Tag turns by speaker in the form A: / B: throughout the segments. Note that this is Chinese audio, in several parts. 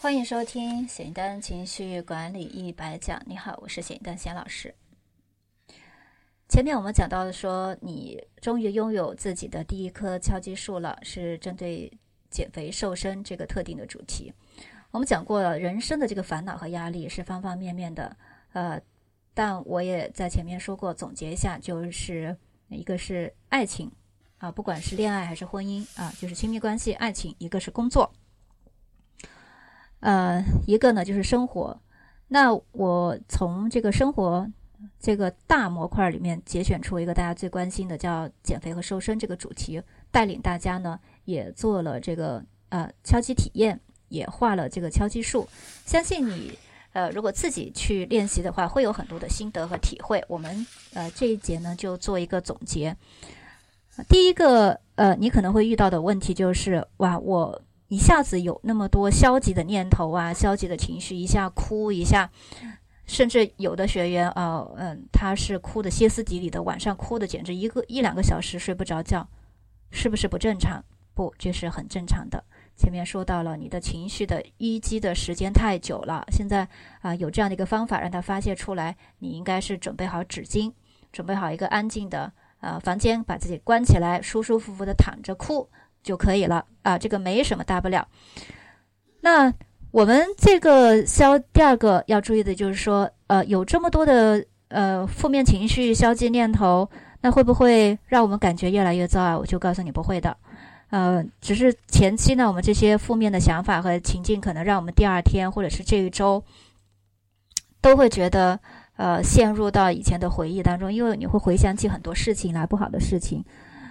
A: 欢迎收听简单情绪管理一百讲。你好，我是简单贤老师。前面我们讲到了说，你终于拥有自己的第一棵敲击树了，是针对减肥瘦身这个特定的主题。我们讲过了，人生的这个烦恼和压力是方方面面的。呃，但我也在前面说过，总结一下，就是一个是爱情啊，不管是恋爱还是婚姻啊，就是亲密关系、爱情；一个是工作。呃，一个呢就是生活，那我从这个生活这个大模块里面节选出一个大家最关心的，叫减肥和瘦身这个主题，带领大家呢也做了这个呃敲击体验，也画了这个敲击术。相信你呃如果自己去练习的话，会有很多的心得和体会。我们呃这一节呢就做一个总结。第一个呃你可能会遇到的问题就是哇我。一下子有那么多消极的念头啊，消极的情绪，一下哭一下，甚至有的学员啊，嗯，他是哭的歇斯底里的，晚上哭的简直一个一两个小时睡不着觉，是不是不正常？不，这是很正常的。前面说到了，你的情绪的淤积的时间太久了，现在啊有这样的一个方法让它发泄出来，你应该是准备好纸巾，准备好一个安静的呃房间，把自己关起来，舒舒服服的躺着哭。就可以了啊，这个没什么大不了。那我们这个消第二个要注意的就是说，呃，有这么多的呃负面情绪、消极念头，那会不会让我们感觉越来越糟啊？我就告诉你不会的，呃，只是前期呢，我们这些负面的想法和情境，可能让我们第二天或者是这一周都会觉得呃陷入到以前的回忆当中，因为你会回想起很多事情来，不好的事情，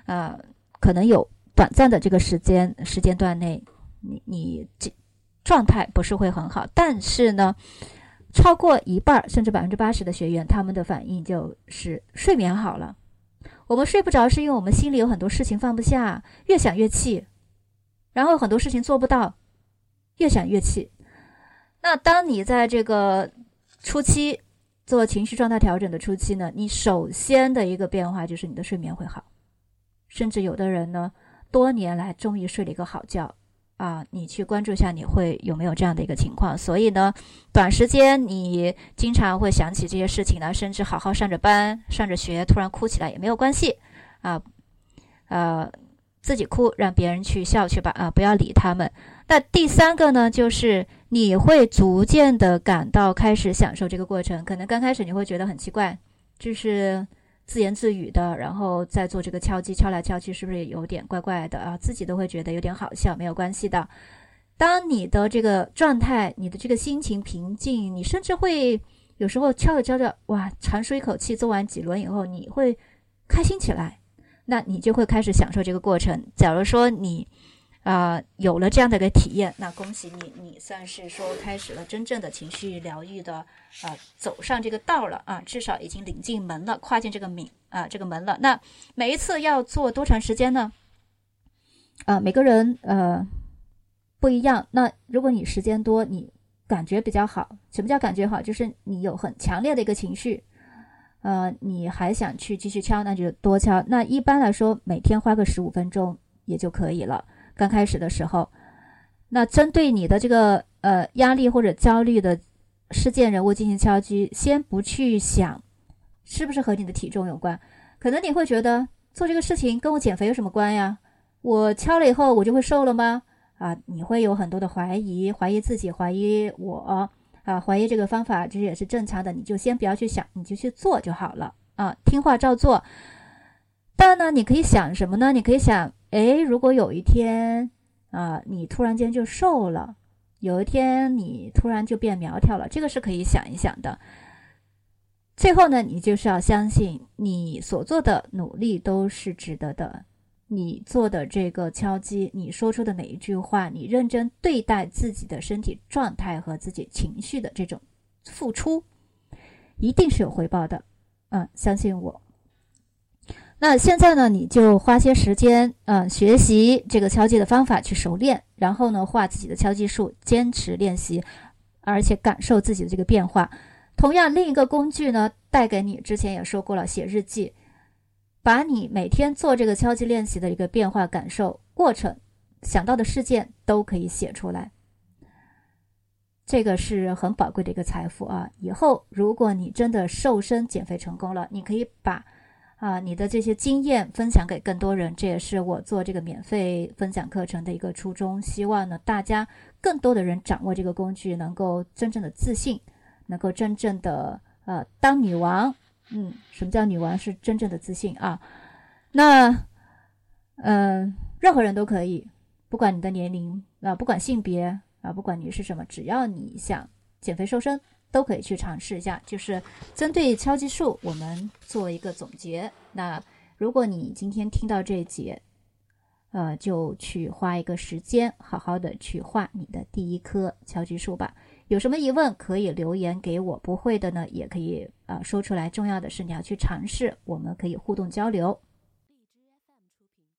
A: 呃，可能有。短暂的这个时间时间段内，你你这状态不是会很好，但是呢，超过一半甚至百分之八十的学员，他们的反应就是睡眠好了。我们睡不着是因为我们心里有很多事情放不下，越想越气，然后很多事情做不到，越想越气。那当你在这个初期做情绪状态调整的初期呢，你首先的一个变化就是你的睡眠会好，甚至有的人呢。多年来终于睡了一个好觉，啊，你去关注一下，你会有没有这样的一个情况？所以呢，短时间你经常会想起这些事情呢，甚至好好上着班、上着学，突然哭起来也没有关系，啊，呃，自己哭，让别人去笑去吧，啊，不要理他们。那第三个呢，就是你会逐渐的感到开始享受这个过程，可能刚开始你会觉得很奇怪，就是。自言自语的，然后再做这个敲击，敲来敲去，是不是有点怪怪的啊？自己都会觉得有点好笑，没有关系的。当你的这个状态，你的这个心情平静，你甚至会有时候敲着敲着，哇，长舒一口气，做完几轮以后，你会开心起来，那你就会开始享受这个过程。假如说你。啊，有了这样的一个体验，那恭喜你，你算是说开始了真正的情绪疗愈的啊，走上这个道了啊，至少已经领进门了，跨进这个敏啊这个门了。那每一次要做多长时间呢？啊，每个人呃不一样。那如果你时间多，你感觉比较好，什么叫感觉好？就是你有很强烈的一个情绪，呃，你还想去继续敲，那就多敲。那一般来说，每天花个十五分钟也就可以了。刚开始的时候，那针对你的这个呃压力或者焦虑的事件人物进行敲击，先不去想是不是和你的体重有关，可能你会觉得做这个事情跟我减肥有什么关呀？我敲了以后我就会瘦了吗？啊，你会有很多的怀疑，怀疑自己，怀疑我啊，怀疑这个方法其实也是正常的，你就先不要去想，你就去做就好了啊，听话照做。当然呢，你可以想什么呢？你可以想。哎，如果有一天啊，你突然间就瘦了，有一天你突然就变苗条了，这个是可以想一想的。最后呢，你就是要相信你所做的努力都是值得的。你做的这个敲击，你说出的每一句话，你认真对待自己的身体状态和自己情绪的这种付出，一定是有回报的。嗯，相信我。那现在呢，你就花些时间，嗯，学习这个敲击的方法去熟练，然后呢，画自己的敲击数，坚持练习，而且感受自己的这个变化。同样，另一个工具呢，带给你，之前也说过了，写日记，把你每天做这个敲击练习的一个变化、感受、过程、想到的事件都可以写出来。这个是很宝贵的一个财富啊！以后如果你真的瘦身减肥成功了，你可以把啊你的这些经验分享给更多人。这也是我做这个免费分享课程的一个初衷。希望呢，大家更多的人掌握这个工具，能够真正的自信，能够真正的呃当女王。嗯，什么叫女王？是真正的自信啊！那嗯，任何人都可以，不管你的年龄啊，不管性别。啊，不管你是什么，只要你想减肥瘦身，都可以去尝试一下。就是针对敲击术，我们做一个总结。那如果你今天听到这一节，呃，就去花一个时间，好好的去画你的第一棵敲击树吧。有什么疑问可以留言给我，不会的呢，也可以啊说出来。重要的是你要去尝试，我们可以互动交流。